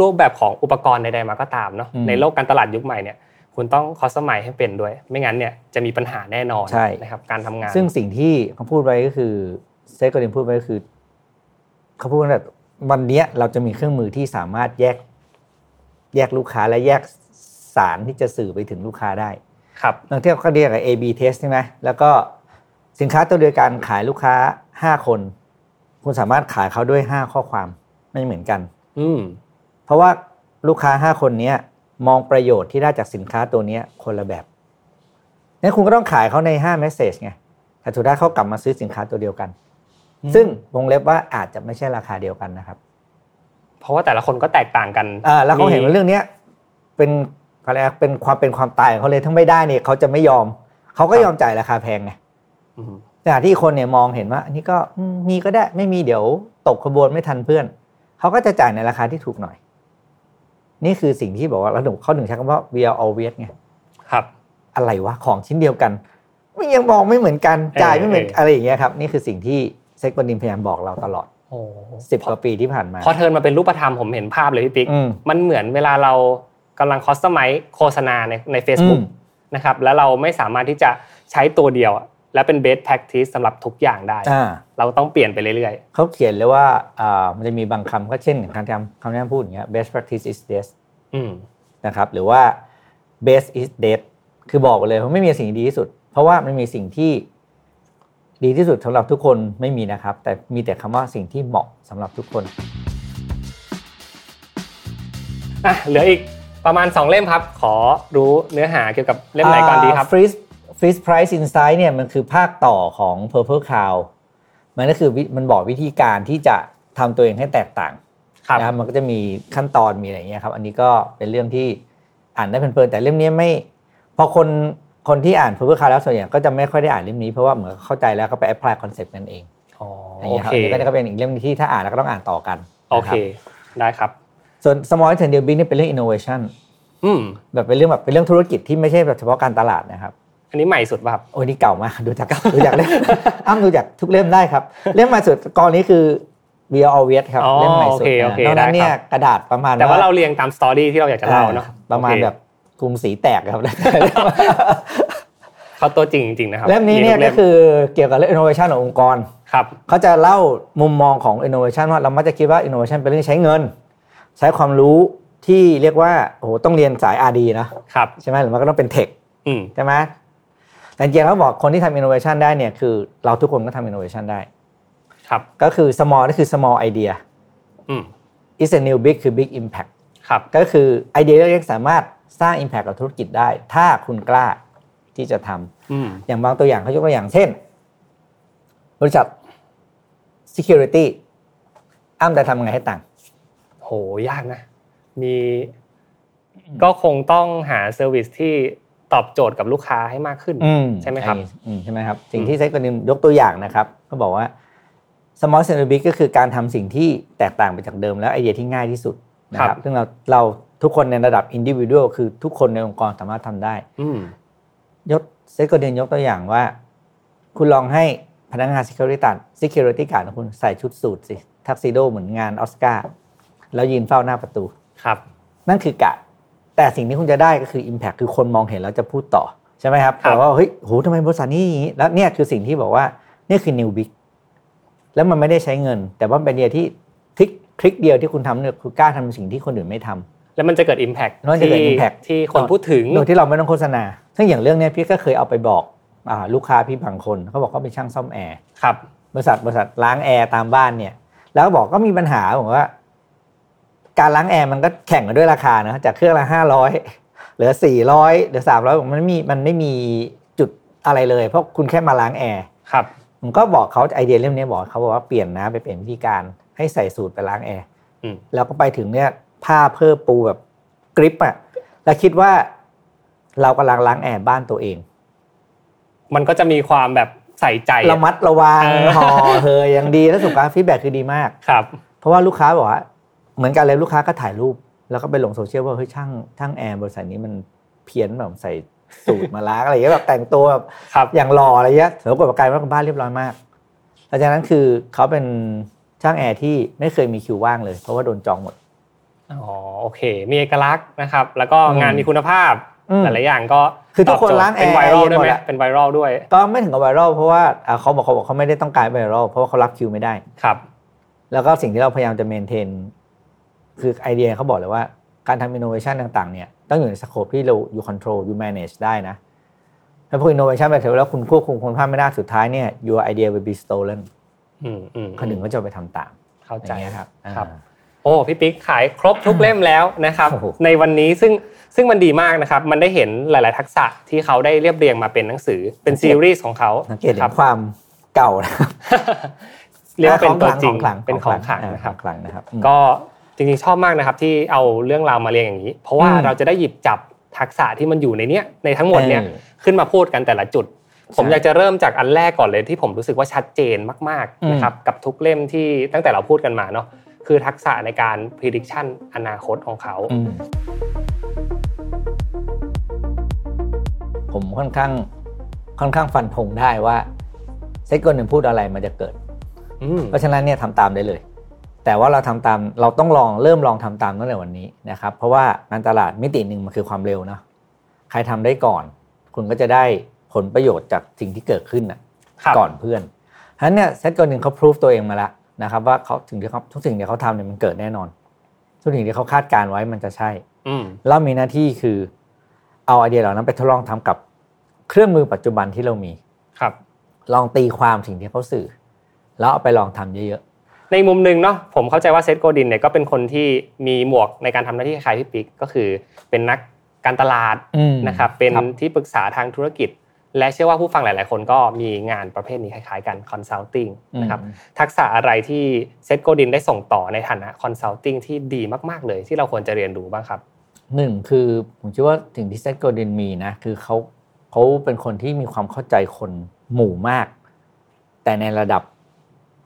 รูปแบบของอุปกรณ์ใดๆมาก็ตามเนาะอืมในโลกการตลาดยุคใหม่เนี่ย คุณต้องคอสมัยให้เป็นด้วย ไม่งั้นเนี่ยจะมีปัญหาแน่นอนใช่นะครับการทำงาน ซึ่งสิ่งที่เขาพูดไว้ก็คือเซตโกลินพูดไว้ก็คือเขาพูดว่าแบบวันเนี้ยเราจะมีเครื่องมือที่สามารถแยกแยกลูกค้าและแยกสารที่จะสื่อไปถึงลูกค้าได้ ครับบางที่เขาเรียกว่า A/B test ใช่ไหมแล้วก็สินค้าตัวเดียวกันขายลูกค้าห้าคน คุณสามารถขายเขาด้วยห้าข้อความไม่เหมือนกัน อืมเพราะว่าลูกค้าห้าคนเนี้ย มองประโยชน์ที่ได้จากสินค้าตัวเนี้ยคนละแบบงั้นคุณก็ต้องขายเขาในห้าเมสเซจไงแต่สุดท้ายเขากลับมาซื้อสินค้าตัวเดียวกันอืมซึ่งวงเล็บว่าอาจจะไม่ใช่ราคาเดียวกันนะครับ เพราะว่าแต่ละคนก็แตกต่างกันอ่าแล้วเขาเห็นว่าเรื่องเนี้ยเป็นอะไรนะเป็นความเป็นความตายของเขาเลยทั้งไม่ได้เนี่ยเขาจะไม่ยอม เขาก็ยอมจ่ายราคาแพงไงอืมแต่ที่คนเนี่ยมองเห็นว่าอันนี้ก็อืมมีก็ได้ไม่มีเดี๋ยวตกขบวนไม่ทันเพื่อน เขาก็จะจ่ายในราคาที่ถูกหน่อย นี่คือสิ่งที่บอกว่าเราถึงเขาถึงใช้คำว่า we are always ไงครับอะไรวะของชิ้นเดียวกันไม่ยังมองไม่เหมือนกันเออจ่ายไม่เหมือนเออออะไรอย่างเงี้ยครับนี่คือสิ่งที่Seth Godin พยายามบอกเราตลอดโอ้สิบกว่าปีที่ผ่านมา พอ turn มาเป็นรูปธรรมผมเห็นภาพเลยพี่ปิ๊กอืมมันเหมือนเวลาเรากำลัง customize โฆษณาในใน Facebook อืมนะครับแล้วเราไม่สามารถที่จะใช้ตัวเดียวอะ และเป็น best practice สำหรับทุกอย่างได้อ่าเราต้องเปลี่ยนไปเรื่อยเขาเขียนเลยว่าอ่ามันจะมีบางคำก็เช่นคำที่คำที่พูดอย่างเงี้ย best practice is best ๆอืมนะครับหรือว่า best is dead คือบอกไปเลยว่าไม่มีสิ่งดีที่สุด เพราะว่ามันมีสิ่งที่ดีที่สุดสำหรับทุกคนไม่มีนะครับ แต่มีแต่คำว่าสิ่งที่เหมาะสำหรับทุกคนอะเหลืออีกประมาณ 2 เล่มครับ ขอรู้เนื้อหาเกี่ยวกับเล่มไหนก่อนดีครับฟ รีสฟรีสไพรซ์อินไซด์เนี่ยมันคือภาคต่อของ Purple Cloud มันก็คือวิมันบอกวิธีการที่จะทำตัวเองให้แตกต่างครับนะครับมันก็จะมีขั้นตอนมีอะไรอย่างเงี้ยครับ อันนี้ก็เป็นเรื่องที่อ่านได้เพลินๆแต่เล่มนี้ไม่พอคนคนที่อ่าน Purple Cloud แล้วส่วนใหญ่ก็จะไม่ค่อยได้อ่านเล่มนี้เพราะว่าเหมือนเข้าใจแล้วก็ไป apply concept นั่นเองอ๋ออย่างโอเงี้ยครับเคอันนี้ก็จะเป็นอีกเล่มที่ถ้าอ่านแล้วก็ต้องอ่านต่อกันโอเคนะครับได้ครับ ส่วน small and deal big นี่เป็นเรื่อง innovation อืมแบบเป็นเรื่องแบบเป็นเรื่องธุรกิจที่ไม่ใช่แบบเฉพาะการตลาดนะครับ อันนี้ใหม่สุดป่ะครับโอ้ยนี่เก่ามากดูจากดูจากเล่มอ้ำดูจากทุกเล่มได้ครับ เล่มใหม่สุดกองนี้คือ We Are All Wet ครับอ๋อเล่มใหม่สุดโอเคโอเคนอกนั้นเนี่ยได้ครับกระดาษประมาณแต่ว่าเราเรียงตามสตอรี่ที่เราอยากจะเล่าเนาะอ่ประมาณโอเคแบบกรุงศรีแตกครับเขาตัวจริงจริงๆนะครับเล่มนี้เนี่ยทุก็คือเกี่ยวกับเรื่อง innovation ขององค์กรครับเขาจะเล่ามุมมองของ innovation ว่าเรามักจะคิดว่า innovation เป็นเรื่องใช้เงิน ใช้ความรู้ที่เรียกว่าโอ้โหต้องเรียนสาย R&D นะครับใช่ไหมหรือมันก็ต้องเป็นเทคอืมใช่ไหม แต่จริงๆเขาบอกคนที่ทำ innovation ได้เนี่ยคือเราทุกคนก็ทำ innovation ได้ ครับ ก็คือ small นี่คือ small idea อืม is a new big คือ big impact ครับ ก็คือไอเดียเล็กๆสามารถสร้าง impact กับธุรกิจได้ ถ้าคุณกล้าที่จะทำอืมอย่างบางตัวอย่างเขายกตัวอย่างเช่น บริษัท security อ้ำจะทำยังไงให้ต่างโหยากนะ มีก็คงต้องหา service ที่ ตอบโจทย์กับลูกค้าให้มากขึ้นใช่ไหมครับอืมใช่ไหมครับสิ่งที่ Seth Godin ยกตัวอย่างนะครับเขาบอกว่า small and big ก็คือการทำสิ่งที่แตกต่างไปจากเดิมแล้วไอเดียที่ง่ายที่สุดนะคครัรับบซึ่งเราเราทุกคนในระดับ individual คือทุกคนในองค์กรสามารถทำได้อืมยกเซ็กคนนึงยกตัวอย่างว่า คุณลองให้พนักงาน security ต่าง security การของคุณใส่ชุดสูทสิทักซิโดเหมือนงานออสการ์แล้วยืนเฝ้าหน้าประตูครับ นั่นคือกะ แต่สิ่งที่คุณจะได้ก็คือ Impact คือคนมองเห็นแล้วจะพูดต่อใช่ไหมครับครับแต่ว่าเฮ้ยโหทำไมบริษัทนี้อย่างนี้แล้วเนี่ยคือสิ่งที่บอกว่านี่คือ New Big แล้วมันไม่ได้ใช้เงิน แต่ว่าเป็นไอเดียที่ทริคทริคเดียวที่คุณทำเนี่ยคือกล้าทำสิ่งที่คนอื่นไม่ทำแล้วมันจะเกิด Impact มันจะเกิดที่ impact ที่คนพูดถึงโดยที่เราไม่ต้องโฆษณาซึ่งอย่างเรื่องเนี้ยพี่ก็เคยเอาไปบอกอ่าลูกค้าพี่บางคนเขาบอกเขาเป็นช่างซ่อมแอร์ครับบริษัทบริษัทล้างแอร์ตามบ้านเนี่ยแล้วก็บอกก็มีปัญหาบอกว่า การล้างแอร์มันก็แข่งกันด้วยราคานะจากเครื่องละห้าร้อยเหลือสี่ร้อยเหลือสามร้อยมันไม่มีมันไม่มีจุดอะไรเลย เพราะคุณแค่มาล้างแอร์ครับผมก็บอกเขาไอเดียเรื่องนี้บอกเขาบอกว่าเปลี่ยนนะไปเปลี่ยนวิธีการให้ใส่สูตรไปล้างแอร์อืมแล้วก็ไปถึงเนี่ยผ้าเพิ่มปูแบบกริปอะแล้วคิดว่าเรากำลังล้างแอร์บ้านตัวเอง มันก็จะมีความแบบใส่ใจอะระมัดระวังเออห่อเฮยอย่างดีแล้วสุการฟีดแบ็คือดีมากครับ เพราะว่าลูกค้าบอกว่า เหมือนกันเลยลูกค้าก็ถ่ายรูป แล้วก็ไปลงโซเชียลว่าเฮ้ยช่างช่างแอร์บริษัทนี้มันเพี้ยนแบบใส่สูทมาล้างอะไรอย่างเงี้ยแบบแต่งตัวแบบครับอย่างหล่ออะไรเงี้ยแล้วปรากฏว่ากลายเป็นว่าบ้านเรียบร้อยมากหลังจากนั้นคือเขาเป็นช่างแอร์ที่ไม่เคยมีคิวว่างเลย เพราะว่าโดนจองหมดอ๋อโอเค มีเอกลักษณ์นะครับ แล้วก็อืมงานมีคุณภาพอืมหลายๆอย่างก็คือทุกคนตบโจทย์หมดล้างแอร์เป็น viral เองด้วยหมไหดมอะเป็น viral ด้วย ก็ไม่ถึงกับ viral เพราะว่าอ่าเขาบอกเขาบอกเขาไม่ได้ต้องการ viral เพราะว่าเขารับคิวไม่ได้ครับ แล้วก็สิ่งที่เราพยายามจะ maintain คือไอเดียเขาบอกเลยว่าการทำ innovation ต่างๆเนี่ยต้องอยู่ใน scope ที่เราอยู่ control อยู่ manage ได้นะถ้าพวกอินโนเวชันไปเถอะแล้วคุณควบคุมคุณภาพไม่ได้สุดท้ายเนี่ย your idea will be stolen อืมอืมคนหนึ่งก็จะเอาไปทำตาม เข้าใจย่างเงี้ยครับครับอ่าโอ้พี่ปิ๊กขายครบทุกเล่มแล้วนะครับโอ้โหในวันนี้ซึ่งซึ่งมันดีมากนะครับ มันได้เห็นหลาย ๆ ทักษะที่เขาได้เรียบเรียงมาเป็นหนังสือเป็นซีรีส์ของเขาสังเกตเห็นครับความเก่านะครับเรียกว่าเป็นตัวจริงของขลังเป็นของขลังานะครับของขลังนะครับอืมก็ จริงๆชอบมากนะครับที่เอาเรื่องราวมาเรียงอย่างนี้ เพราะว่าเราจะได้หยิบจับทักษะที่มันอยู่ในเนี้ยในทั้งหมดเนี่ยขึ้นมาพูดกันแต่ละจุด ผมอยากจะเริ่มจากอันแรกก่อนเลยที่ผมรู้สึกว่าชัดเจนมากๆนะครับกับทุกเล่มที่ตั้งแต่เราพูดกันมาเนาะคือทักษะในการ prediction อนาคตของเขา ผมค่อนข้างค่อนข้างฟันธงได้ว่าเซ็กคนหนึ่งพูดอะไรมันจะเกิด เพราะฉะนั้นเนี่ยทำตามได้เลย แต่ว่าเราทำตามเราต้องลองเริ่มลองทำตามตั้งแต่วันนี้นะครับ เพราะว่าการตลาดมิติหนึ่งมันคือความเร็วเนาะใครทำได้ก่อน คุณก็จะได้ผลประโยชน์จากสิ่งที่เกิดขึ้นอะก่อนเพื่อนฉะนั้นเนี่ยเซ็ตคนหนึ่งเขาพิสูจตัวเองมาแล้วนะครับ ว่าเขาถึงที่เขาทุกสิ่งที่เขาทำเนี่ยมันเกิดแน่นอน ทุกสิ่งที่เขาคาดการไว้มันจะใช่แล้วมีหน้าที่คือเอาไอเดียเหล่านั้นไปทดลองทำกับเครื่องมือปัจจุบันที่เรามีครับ ลองตีความสิ่งที่เขาสื่อ แล้วเอาไปลองทำเยอะๆ ในมุมหนึ่งเนาะผมเข้าใจว่า Seth Godin เนี่ยก็เป็นคนที่มีหมวกในการทำหน้าที่คล้ายพี่ปิ๊กก็คือเป็นนักการตลาดนะครับเป็นที่ปรึกษาทางธุรกิจ และเชื่อว่าผู้ฟังหลาย ๆ คนก็มีงานประเภทนี้คล้าย ๆ กัน consulting นะครับทักษะอะไรที่ Seth Godin ได้ส่งต่อในฐานะ consulting ที่ดีมาก ๆ เลยที่เราควรจะเรียนรู้บ้างครับหนึ่งคือผมคิดว่าสิ่งที่ Seth Godin มีนะคือเขาเขาเป็นคนที่มีความเข้าใจคนหมู่มาก แต่ในระดับ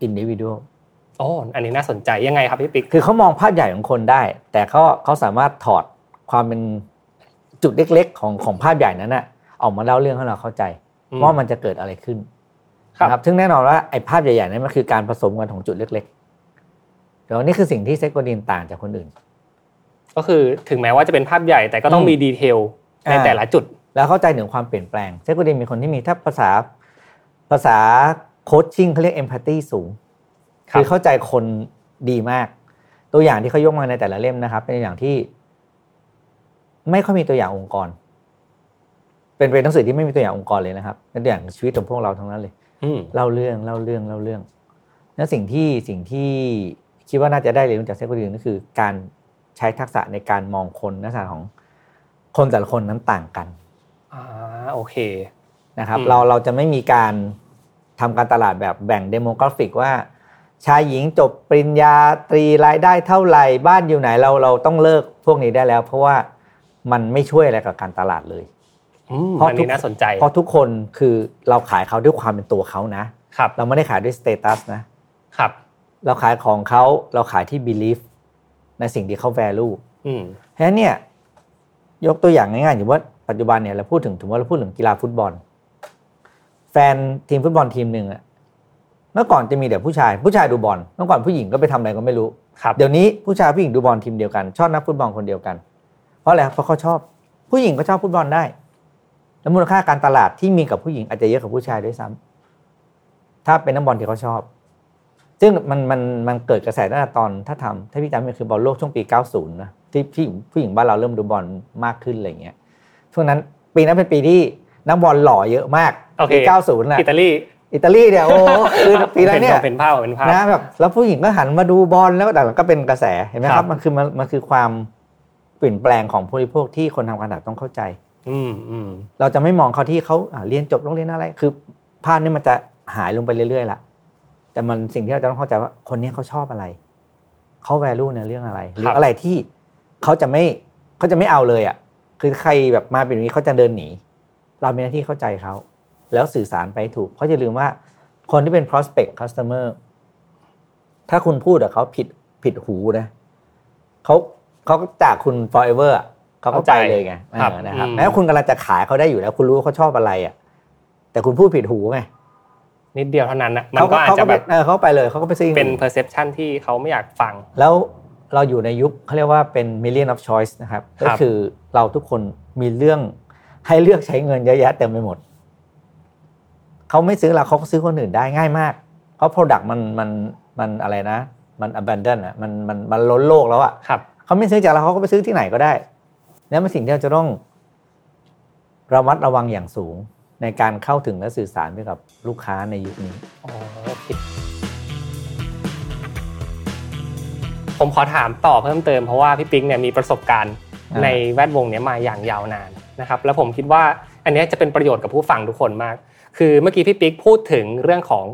individual โอ้อันนี้น่าสนใจยังไงครับพี่ปิ๊กคือเขามองภาพใหญ่ของคนได้ แต่เขาเขาสามารถถอดความเป็นจุดเล็ก ๆ ของของภาพใหญ่นั้นนะออกมาเล่าเรื่องให้เราเข้าใจ ว่ามันจะเกิดอะไรขึ้นครับซึ่งแน่นอนว่าไอ้ภาพใหญ่ๆนั้นมันคือการผสมกันของจุดเล็กๆเดี๋ยวนี้คือสิ่งที่ Seth Godin ต่างจากคนอื่น ก็คือถึงแม้ว่าจะเป็นภาพใหญ่แต่ก็ต้องมี detail ในแต่ละจุด แล้วเข้าใจถึงความเปลี่ยนแปลง Seth Godin มีคนที่มีถ้าภาษาภาษา coaching เขาเรียก empathy สูง คือเข้าใจคนดีมาก ตัวอย่างที่เขายกมาในแต่ละเล่มนะครับ เป็นอย่างที่ ไม่ค่อยมีตัวอย่างองค์กร เป็นเป็นหนังสือที่ไม่มีตัวอย่างองค์กรเลยนะครับเป็นตัวอย่างชีวิตของพวกเราทั้งนั้นเลยเล่าเรื่องเล่าเรื่องเล่าเรื่อง แล้วสิ่งที่สิ่งที่คิดว่าน่าจะได้เรียนรู้จาก Seth Godin ก็คือ การใช้ทักษะในการมองคนลักษณะของคนแต่ละคนนั้นต่างกันอ่าโอเคนะครับ เราเราจะไม่มีการทำการตลาดแบบแบ่ง demographic ว่า ชายหญิงจบปริญญาตรีรายได้เท่าไหร่บ้านอยู่ไหนเราเราต้องเลิกพวกนี้ได้แล้ว เพราะว่ามันไม่ช่วยอะไรกับการตลาดเลยเพราะทุกน่าสนใจ เพราะทุกคนคือเราขายเขาด้วยความเป็นตัวเขานะครับเราไม่ได้ขายด้วย status นะครับ เราขายของเขาเราขายที่ belief ในสิ่งที่เขา value เพราะฉะนั้นเนี่ย ยกตัวอย่างง่ายๆอย่างว่าปัจจุบันเนี่ยเราพูดถึงถึงว่าเราพูดถึงกีฬาฟุตบอล แฟนทีมฟุตบอลทีมหนึ่งอะเมื่อก่อนจะมีแต่ผู้ชายผู้ชายดูบอลเมื่อก่อนผู้หญิงก็ไปทำอะไรก็ไม่รู้ครับเดี๋ยวนี้ผู้ชายผู้หญิงดูบอลทีมเดียวกัน ชอบนักฟุตบอลคนเดียวกัน เพราะอะไรเพราะเขาชอบ ผู้หญิงก็ชอบฟุตบอลได้ แล้วมูลค่าการตลาดที่มีกับผู้หญิงอาจจะเยอะกว่าผู้ชายด้วยซ้ำถ้าเป็นนักบอลที่เขาชอบ ซึ่งมันมันมันเกิดกระแสตั้งแต่ตอนถ้าทำถ้าพี่จำไม่คือบอลโลกช่วงปี 90 นะที่ผู้หญิงผู้หญิงบ้านเราเริ่มดูบอลมากขึ้นอะไรเงี้ยช่วงนั้นปีนั้นเป็นปีที่นักบอลหล่อเยอะมากปี 90นะอิตาลี อิตาลีเนี่ยโอ้คือปีนั้นเนี่ยเป็นภาพเป็นภาพนะแบบแล้วผู้หญิงก็หันมาดูบอลแล้วแต่ก็เป็นกระแสเห็นไหมครับมันคือมันมันคือความเปลี่ยนแปลงของผู้บริโภคที่คนทำการตลาดต้องเข้าใจ อืมอืมเราจะไม่มองเขาที่เขาเรียนจบโรงเรียนอะไร คือภาพนี้มันจะหายลงไปเรื่อยๆละแต่มันสิ่งที่เราจะต้องเข้าใจว่าคนนี้เขาชอบอะไรเขาแวลูในเรื่องอะไรหรืออะไรที่เขาจะไม่เขาจะไม่เอาเลยอะ คือใครแบบมาเป็นนี้เขาจะเดินหนี เรามีหน้าที่เข้าใจเขา แล้วสื่อสารไปถูก เพราะอย่าลืมว่าคนที่เป็น prospect customer ถ้าคุณพูดกับเขาผิดผิดหูนะเขาเขาจากคุณ forever เขาเข้าใจเลยไงนะครับแม้คุณกำลังจะขายเขาได้อยู่แล้ว คุณรู้เขาชอบอะไรอะ แต่คุณพูดผิดหูไงนิดเดียวเท่านั้นนะมันก็อาจจะแบบเขาไปเลยเขาก็ไปซิงเป็น perception ที่เขาไม่อยากฟัง แล้วเราอยู่ในยุคเขาเรียกว่าเป็น million of choice นะครับ ก็คือเราทุกคนมีเรื่องให้เลือกใช้เงินเยอะแยะเต็มไปหมด เขาไม่ซื้อเราเขาก็ซื้อคนอื่นได้ง่ายมาก เพราะ product มันมันมันอะไรนะ มัน abandon อะมันมันมันล้นโลกแล้วอะเขาไม่ซื้อจากเราเขาก็ไปซื้อที่ไหนก็ได้นี่เป็นสิ่งที่เราจะต้องระมัดระวังอย่างสูงในการเข้าถึงและสื่อสารไปกับลูกค้าในยุคนี้อ๋อคิดผมขอถามต่อเพิ่มเติมเพราะว่าพี่ปิ๊กเนี่ยมีประสบการณ์ในแวดวงนี้มาอย่างยาวนานนะครับ แล้วผมคิดว่าอันนี้จะเป็นประโยชน์กับผู้ฟังทุกคนมาก คือเมื่อกี้พี่ปิ๊กพูดถึงเรื่องของ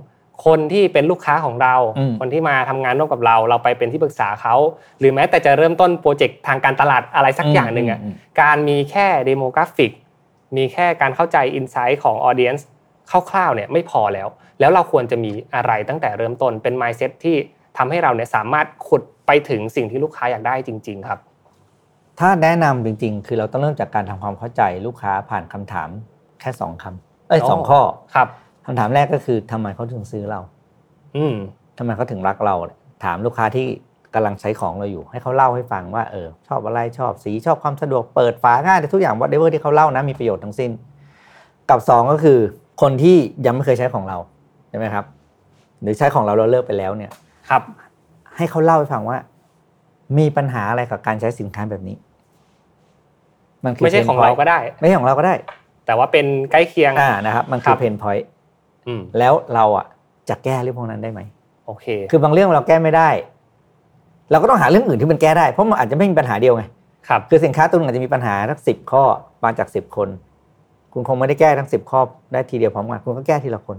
คนที่เป็นลูกค้าของเราอืมคนที่มาทำงานร่วมกับเรา เราไปเป็นที่ปรึกษาเขาหรือแม้แต่จะเริ่มต้นโปรเจกต์ทางการตลาดอะไรสักอย่างหนึ่งอะอืมการมีแค่ demographic มีแค่การเข้าใจ insight ของ audience คร่าวๆเนี่ยไม่พอแล้ว แล้วเราควรจะมีอะไรตั้งแต่เริ่มต้นเป็น mindset ที่ทำให้เราเนี่ยสามารถขุดไปถึงสิ่งที่ลูกค้าอยากได้จริง ๆ ครับ ถ้าแนะนำจริง ๆ คือเราต้องเริ่มจากการทำความเข้าใจลูกค้าผ่านคำถามแค่สองคำเอ้ยอ๋อสองข้อครับคำถามแรกก็คือทำไมเขาถึงซื้อเรา อืมทำไมเขาถึงรักเราถามลูกค้าที่กำลังใช้ของเราอยู่ ให้เขาเล่าให้ฟังว่าเออชอบอะไรชอบสีชอบความสะดวกเปิดฝาง่ายแต่ทุกอย่างวัดเดเวอร์ที่เขาเล่านะมีประโยชน์ทั้งสิ้น กับสองก็คือ คนที่ยังไม่เคยใช้ของเราใช่ไหมครับ หรือใช้ของเราเราเลิกไปแล้วเนี่ยครับ ให้เขาเล่าให้ฟังว่า มีปัญหาอะไรกับการใช้สินค้าแบบนี้ มันคือไม่ใช่ pain ของเรา point ก็ได้ ไม่ใช่ของเราก็ได้ แต่ว่าเป็นใกล้เคียงอ่านะครับมันคคืรัอบเพนพอยต์อืมแล้วเราอะจะแก้เรื่องพวกนั้นได้ไหมโอเค คือบางเรื่องเราแก้ไม่ได้ เราก็ต้องหาเรื่องอื่นที่มันแก้ได้เพราะมันอาจจะไม่มีปัญหาเดียวไงครับคือสินค้าตัวหนึงอาจจะมีปัญหาทั้งสิบข้อมาจากสิบคน คุณคงไม่ได้แก้ทั้งสิบข้อได้ทีเดียวพร้อมกันคุณก็แก้ทีละคน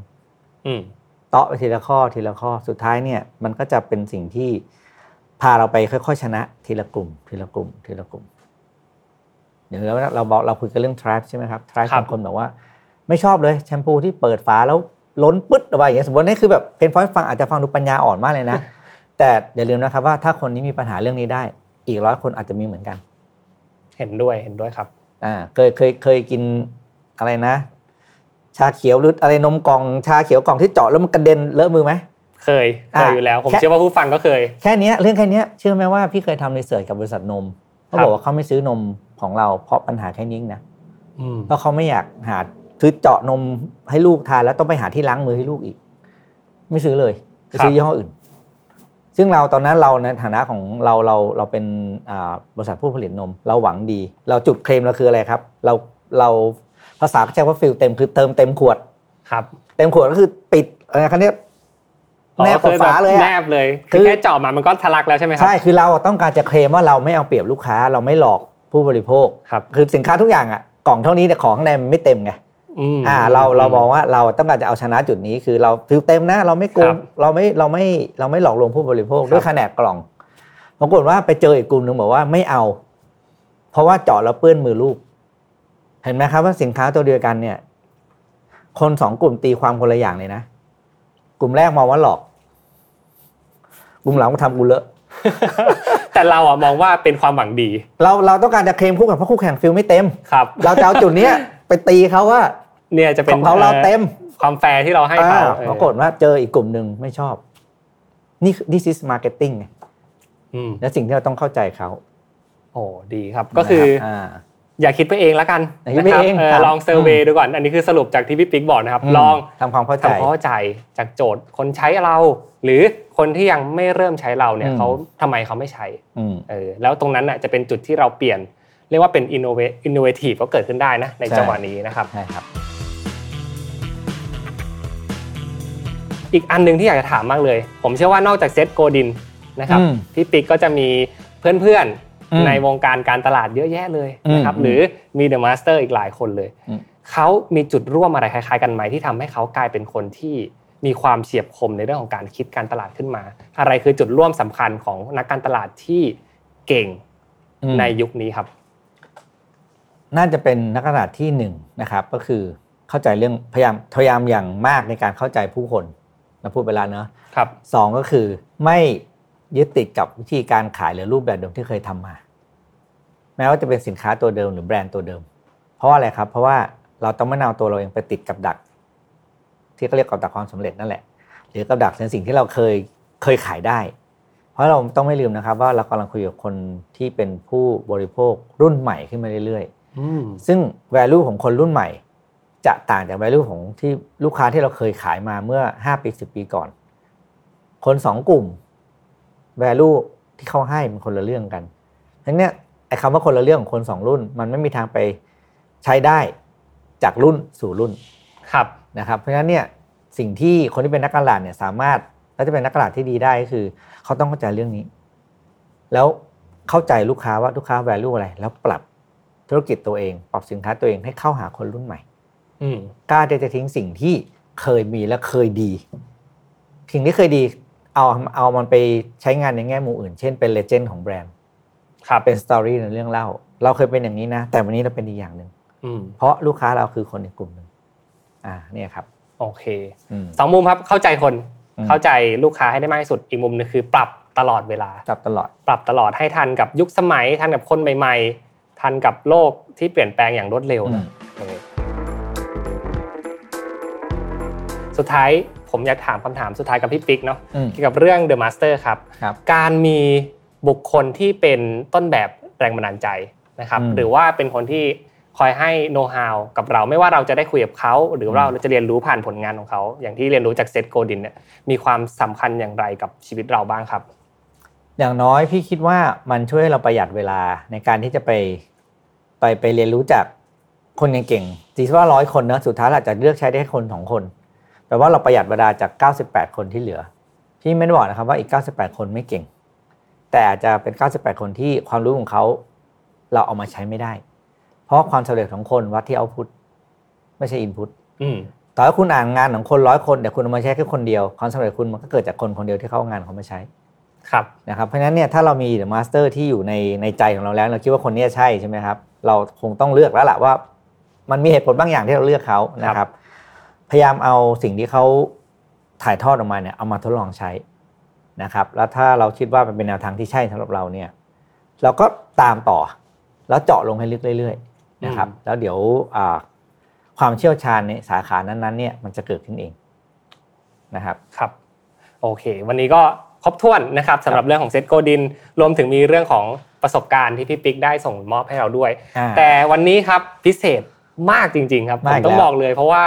อืมเตาะไปทีละข้อทีละข้อสุดท้ายเนี่ย มันก็จะเป็นสิ่งที่พาเราไปค่อยๆชนะ ทีละกลุ่ม ทีละกลุ่ม ทีละกลุ่ม อย่างเราเราบอกเราคุยกันเรื่อง tribe ใช่ไหมครับ tribe ครับบางคนบอกว่า ไม่ชอบเลยแชมพูที่เปิดฝาแล้วล้นปึ๊ดออกมาอย่างเงี้ยสมมตินี่คือแบบเป็นพอยฟังอาจจะฟังดูปัญญาอ่อนมากเลยนะ แต่อย่าลืมนะครับว่าถ้าคนนี้มีปัญหาเรื่องนี้ได้ อีกร้อยคนอาจจะมีเหมือนกัน เห็นด้วยเห็นด้วยครับอ่าเคยเคยเคยกินอะไรนะ ชาเขียวหรืออะไรนมกล่องชาเขียวกล่องที่เจาะแล้วมันกระเด็นเลอะมือไหมเคยเคยอะอยู่แล้ว ผมแค่เชื่อว่าผู้ฟังก็เคย แค่เนี้ยเรื่องแค่เนี้ยเชื่อไหมว่าพี่เคยทำรีเสิร์ชกับบริษัทนมเขาครับบอกว่าเขาไม่ซื้อนม ของเราเพราะปัญหาแค่นี้นะอืมเพราะเขาไม่อยากหาซื้อเจาะนมให้ลูกทานแล้วต้องไปหาที่ล้างมือให้ลูกอีก ไม่ซื้อเลยไปซื้อยี่ห้ออื่น ซึ่งเราตอนนั้นเราในฐานะของเราเราเราเป็นอ่าบริษัทผู้ผลิตนม เราหวังดี เราจุดเคลมเราคืออะไรครับ เราเราภาษาเขาใช้ว่าฟิลเต็มคือเติมเต็มขวดครับ เต็มขวดก็คือปิดอะไรคันนี้ยแนบกับฝาเลยแนอะบเลยคืคืออแค่เจาะมามันก็ทะลักแล้วใช่ไหมครัใช่คือเราต้องการจะเคลมว่าเราไม่เอาเปรียบลูกค้า เราไม่หลอก ผู้บริโภคครับคือสินค้าทุกอย่างอะกล่องเท่านี้แต่ของข้างในมันไม่เต็มไงอืมอ่าเราเรามองว่าเราต้องการจะเอาชนะจุดนี้คือเราฟิลเต็มนะเราไม่โกครังบเราไม่เราไม่เราไม่หลอกลวงผู้บริโภคครับด้วยขนาดกล่องปรากฏว่าไปเจออีกกลุ่มหนึ่งบอกว่าไม่เอา เพราะว่าเจาะแล้วเปื้อนมือลูก เห็นไหมครับว่าสินค้าตัวเดียวกันเนี่ย คนสองกลุ่มตีความคนละอย่างเลยนะกลุ่มแรกมองว่าหลอก กลุ่มหลังมาทำกูเลอะ แต่เราอะมองว่าเป็นความหวังดี เราเราต้องการจะเคลมคู่กับเพราะคู่แข่งฟิลไม่เต็มครับ เราจะเอาจุดเนี้ยไปตีเขาว่า เนี่ยจะขเป็นองเราเราเต็มความแฟร์ที่เราให้เขาอ่าเออปรากฏว่าเจออีกกลุ่มหนึ่งไม่ชอบ นี่ this is marketing ไงอืมและสิ่งที่เราต้องเข้าใจเขาโอ้ดีครับก็คือ อ่าอย่าคิดไปเองแล้วกันอย่าคิดไปนะครับเองเออครับลอง survey ดูก่อน อันนี้คือสรุปจากที่พี่ปิ๊กบอกนะครับมลองทำความเข้าใจทำความเข้าใจจากโจทย์คนใช้เรา หรือคนที่ยังไม่เริ่มใช้เราเนี่ยอืมเขาทำไมเขาไม่ใช้อืมเออแล้วตรงนั้นน่ะจะเป็นจุดที่เราเปลี่ยน เรียกว่าเป็น innovate innovative ก็เกิดขึ้นได้นะในใช่จังหวะนี้นะครับใช่ครับ อีกอันหนึ่งที่อยากจะถามมากเลย ผมเชื่อว่านอกจาก Seth Godin นะครับอืมพี่ปิ๊กก็จะมีเพื่อนอืมๆ ในวงการการตลาดเยอะแยะเลยนะครับอืมหรือมี The Master อีกหลายคนเลยอืมเขามีจุดร่วมอะไรคล้ายๆกันไหมที่ทำให้เขากลายเป็นคนที่มีความเฉียบคมในเรื่องของการคิดการตลาดขึ้นมา อะไรคือจุดร่วมสำคัญของนักการตลาดที่เก่งอืมในยุคนี้ครับ น่าจะเป็นนักการตลาดที่หนึ่งนะครับ ก็คือเข้าใจเรื่องพยายามพยายามอย่างมากในการเข้าใจผู้คนเราพูดไปแล้วเนอะครับสองก็คือไม่ยึดติดกับวิธีการขายหรือรูปแบบเดิมที่เคยทำมา แม้ว่าจะเป็นสินค้าตัวเดิมหรือแบรนด์ตัวเดิม เพราะว่าอะไรครับ เพราะว่าเราต้องไม่นำตัวเราเองไปติดกับดัก ที่เขาเรียกกับดักความสำเร็จนั่นแหละ หรือกับดักในสิ่งที่เราเคยเคยขายได้ เพราะเราต้องไม่ลืมนะครับ ว่าเรากำลังคุยกับคนที่เป็นผู้บริโภครุ่นใหม่ขึ้นมาเรื่อยๆอืมซึ่ง value ของคนรุ่นใหม่ จะต่างจาก value ของที่ลูกค้าที่เราเคยขายมาเมื่อ 5 ปี 10 ปีก่อน คนสองกลุ่ม value ที่เขาให้มันคนละเรื่องกันทั้งเนี้ย ไอ้คำว่าคนละเรื่องของคนสองรุ่น มันไม่มีทางไปใช้ได้จากรุ่นสู่รุ่นครับนะครับ เพราะฉะนั้นเนี่ยสิ่งที่คนที่เป็นนักการตลาดเนี่ยสามารถและจะเป็นนักการตลาดที่ดีได้ก็คือ เขาต้องเข้าใจเรื่องนี้ แล้วเข้าใจลูกค้าว่าลูกค้า value อะไร แล้วปรับธุรกิจตัวเอง ปรับสินค้าตัวเองให้เข้าหาคนรุ่นใหม่อืมกล้าที่จะทิ้งสิ่งที่เคยมีและเคยดี สิ่งที่เคยดีเอาเอามันไปใช้งานในแง่มุมอื่น เช่นเป็น legend ของแบรนด์ ครับเป็น story ในเรื่องเล่า เราเคยเป็นอย่างนี้นะ แต่วันนี้เราเป็นอีกอย่างหนึ่งอืมเพราะลูกค้าเราคือคนในกลุ่มหนึ่งอ่าเนี่ยครับ โอเคอืมสองมุมครับเข้าใจคนอืมเข้าใจลูกค้าให้ได้มากที่สุดอีกมุมหนึงคือ ปรับตลอดเวลาจับตลอด ปรับตลอดให้ทันกับยุคสมัย ทันกับคนใหม่ ๆ ทันกับโลกที่เปลี่ยนแปลงอย่างรวดเร็วอืมนะเออสุดท้ายผมอยากถามคำถามสุดท้ายกับพี่ปิ๊กเนาะอืมเกี่ยวกับเรื่อง The Master ครับครับการมี บุคคลที่เป็นต้นแบบแรงบันดาลใจนะครับอืมหรือว่าเป็นคนที่คอยให้โน้ตฮาวกับเราไม่ว่าเราจะได้คุยกับเขา หรือว่าเราจะเรียนรู้ผ่านผลงานของเขา อย่างที่เรียนรู้จากเซตโกดินเนี่ยมีความสำคัญอย่างไรกับชีวิตเราบ้างครับ อย่างน้อยพี่คิดว่ามันช่วยให้เราประหยัดเวลาในการที่จะไปไปไปเรียนรู้จากคนเก่งๆจีว่าร้อยคนนะสุดท้ายเราอาจจะเลือกใช้ได้แค่คนสองคนแปลว่าเราประหยัดเวลาจาก 98 คนที่เหลือพี่ไม่ได้บอกนะครับว่าอีก 98 คนไม่เก่ง แต่อาจจะเป็น 98 คนที่ความรู้ของเขาเราเอามาใช้ไม่ได้ เพราะความสำเร็จของคนวัดที่ output ไม่ใช่ input อืมต่อให้คุณอ่านงานของคนร้อยคนแต่คุณเอามาใช้แค่คนเดียวความสำเร็จคุณมันก็เกิดจากคนคนเดียวที่เขาเอางานเขามาใช้ครับนะครับเพราะฉะนั้นเนี่ยถ้าเรามี The Master ที่อยู่ในในใจของเราแล้ว เราคิดว่าคนเนี้ยใช่ใช่ไหมครับเราคงต้องเลือกแล้วล่ะว่า มันมีเหตุผลบางอย่างที่เราเลือกเขานะครับ พยายามเอาสิ่งที่เขาถ่ายทอดออกมาเนี่ยเอามาทดลองใช้ นะครับแล้วถ้าเราคิดว่ามันเป็นแนวทางที่ใช่สำหรับเราเนี่ยเราก็ตามต่อ แล้วเจาะลงให้ลึกเรื่อยๆนะครับอืมแล้วเดี๋ยวอ่าความเชี่ยวชาญในสาขานั้นๆเนี่ยมันจะเกิดขึ้นเองนะครับครับโอเค วันนี้ก็ครบถ้วนนะครับสำหรับเรื่องของเซตโกดิน รวมถึงมีเรื่องของประสบการณ์ที่พี่ปิ๊กได้ส่งมอบให้เราด้วยอ่าแต่วันนี้ครับพิเศษมากจริง ๆ ครับผมากอีกต้องแล้วบอกเลย เพราะว่า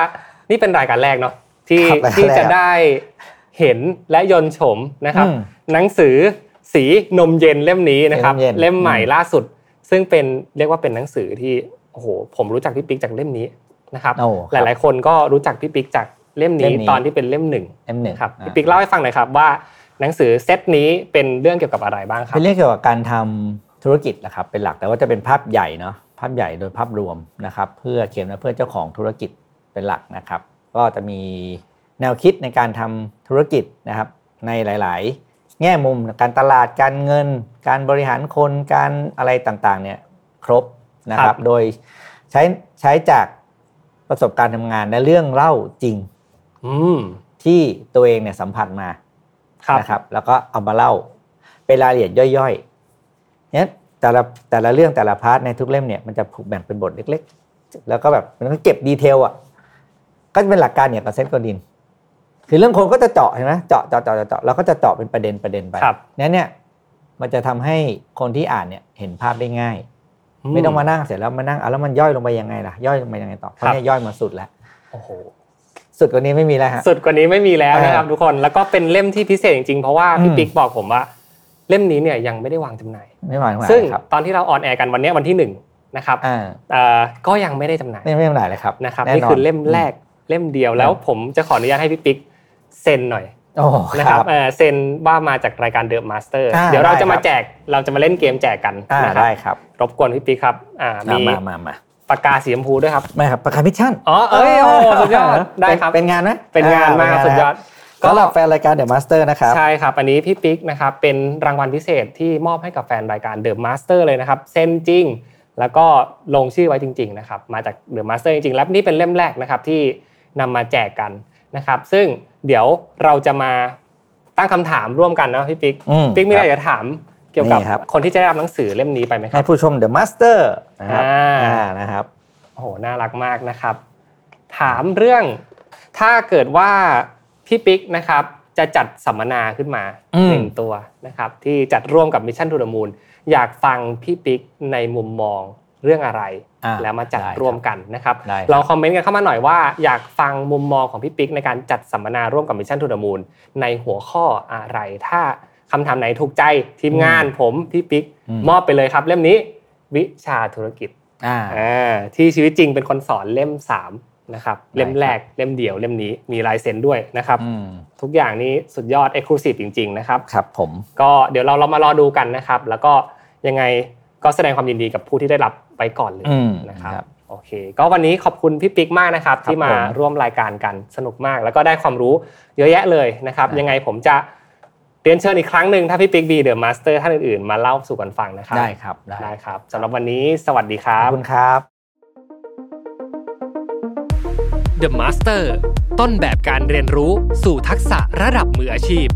นี่เป็นรายการแรกเนาะที่ครับรายการที่แรกจะได้ เห็นและยนต์โฉมนะครับอืมหนังสือสีนมเย็นเล่มนี้นะครับสีนมเย็นเล่มใหม่อืมล่าสุด ซึ่งเป็นเรียกว่าเป็นหนังสือที่โอ้โหผมรู้จักพี่ปิ๊กจากเล่มนี้นะครับโอ้หลาย ๆ คนก็รู้จักพี่ปิ๊กจากเล่มเล่นี้มนี้ตอนที่เป็นเล่มหนึ่งเอ็มหนึ่งครับพี่ปิ๊กเล่าให้ฟังหน่อยครับว่าหนังสือเซตนี้เป็นเรื่องเกี่ยวกับอะไรบ้างครับเป็นเรื่องเกี่ยวกับการทำธุรกิจแหละครับเป็นหลักแต่ว่าจะเป็นภาพใหญ่เนาะภาพใหญ่โดยภาพรวมนะครับเพื่อเขียนมาเพื่อเจ้าของธุรกิจเป็นหลักนะครับ ก็จะมีแนวคิดในการทำ ธุรกิจนะครับในหลาย ๆ แง่มุมการตลาดการเงิน การบริหารคนการอะไรต่างๆเนี่ยครบนะคครัรับบโดยใช้ใช้จากประสบการณ์ทำงานและเรื่องเล่าจริงอืมที่ตัวเองเนี่ยสัมผัสมาครับนะครับ แล้วก็เอามาเล่าเป็นรายละเอียดย่อยๆเนี่ยแต่ละแต่ละเรื่องแต่ละ part ในทุกเล่มเนี่ยมันจะถูกแบ่งเป็นบทเล็ก ๆ แล้วก็แบบมันก็เก็บ detail อะก็จะเป็นหลักการอย่างกับ Seth Godin คือเรื่องคนก็จะเจาะเห็นไหมเจาะเจาะเจาะเจาะเจาะแล้วก็จะเจาะเป็นประเด็นประเด็นไปครับนั้นเนี่ยมันจะทำให้คนที่อ่านเนี่ยเห็นภาพได้ง่าย ไม่ต้องมานั่งเสร็จแล้วมานั่งอะแล้วมันย่อยลงไปยังไงล่ะย่อยลงไปยังไงต่อเพราะเนี่ยย่อยมาสุดแล้วโอ้โหสุดกว่านี้ไม่มีแล้วฮะสุดกว่านี้ไม่มีแล้วนะครับเออทุกคนแล้วก็เป็นเล่มที่พิเศษจริงๆ เพราะว่าพี่อืมปิ๊กบอกผมว่าเล่มนี้เนี่ยยังไม่ได้วางจำหน่ายไม่หมายถึงซึ่งอะไรครับตอนที่เราออนแอร์กันวันเนี้ยวันที่หนึ่งนะครับอ่าเอ่อก็ยังไม่ได้จำหน่ายไม่ไม่เป็นไรเลยครับนะครับแนี่คือเล่มแรกเล่มเดียวแล้วผมจะขออนุญาตให้พี่ปิ๊ก เซ็นหน่อยโอ้นะคครัรับบเอ่อเซ็นว่ามาจากรายการเดอะมาสเตอร์อ่าเดี๋ยวเราได้จะมาครับแจกเราจะมาเล่นเกมแจกกันอ่านะครับได้ครับ รบกวนพี่ปิ๊กครับอ่ามามีมามามาปากกาสีชมพูด้วยครับไม่ครับประกัน Mission อ๋อเอ้ยโอ้สุดยอดได้ครับเป็นงานไหมเป็นงานมากอ่สุดยอดก็สำหรับแฟนรายการ The Master นะครับใช่ครับ อันนี้พี่ปิ๊กนะครับเป็นรางวัลพิเศษที่มอบให้กับแฟนรายการ The Master เลยนะครับเซ็นจริง แล้วก็ลงชื่อไว้จริง ๆ นะครับ มาจาก The Master จริงๆแล้วนี่เป็นเล่มแรกนะครับที่นำมาแจกกัน นะครับซึ่งเดี๋ยวเราจะมาตั้งคำถามร่วมกันนะพี่ปิ๊กอืมปิ๊กมีอะไรครับจะถามเกี่ยวกับนี่ครับคนที่จะได้รับหนังสือเล่มนี้ไปไหมคให้รับผู้ชม The Master นะครับอ่าอ่านะครับโอ้โหน่ารักมากนะครับ ถามเรื่องถ้าเกิดว่าพี่ปิ๊กนะครับจะจัดสัมมนาขึ้นมาอืมหนึ่งตัวนะครับที่จัดร่วมกับ Mission to the Moon อยากฟังพี่ปิ๊กในมุมมอง เรื่องอะไรอ่าแล้วมาจัดได้ครับร่วมกันนะครับได้ครับลองคอมเมนต์กันเข้ามาหน่อยว่าอยากฟังมุมมองของพี่ปิ๊กในการจัดสัมมนาร่วมกับ Mission to the Moon ในหัวข้ออะไรถ้าคำถามไหนถูกใจทีมงานผมพี่ปิ๊กมอบไปเลยครับ เล่มนี้วิชาธุรกิจอ่าอ่าที่ชีวิตจริงเป็นคนสอนเล่ม3นะครับได้เล่มแรกเล่มเดียวเล่มนี้มีลายเซ็นด้วยนะครับอืมทุกอย่างนี้สุดยอด Exclusive จริง ๆ นะครับครับ ผมก็เดี๋ยวเราเรามารอดูกันนะครับ แล้วก็ยังไงก็แสดงความยินดีกับผู้ที่ได้รับ ไปก่อนเลยอืมนะครับครับโอเค ก็วันนี้ขอบคุณพี่ปิ๊กมากนะครับ ที่มาผมร่วมรายการกันสนุกมาก แล้วก็ได้ความรู้เยอะแยะเลยนะครับครับ ยังไงผมจะเรียนเชิญอีกครั้งหนึ่งถ้าพี่ปิ๊กมี The Master ท่านอื่นๆ มาเล่าสู่กันฟังนะครับได้ครับได้ได้ครับสำหรับวันนี้สวัสดีครับขอบคุณครับ The Master ต้นแบบการเรียนรู้สู่ทักษะระดับมืออาชีพ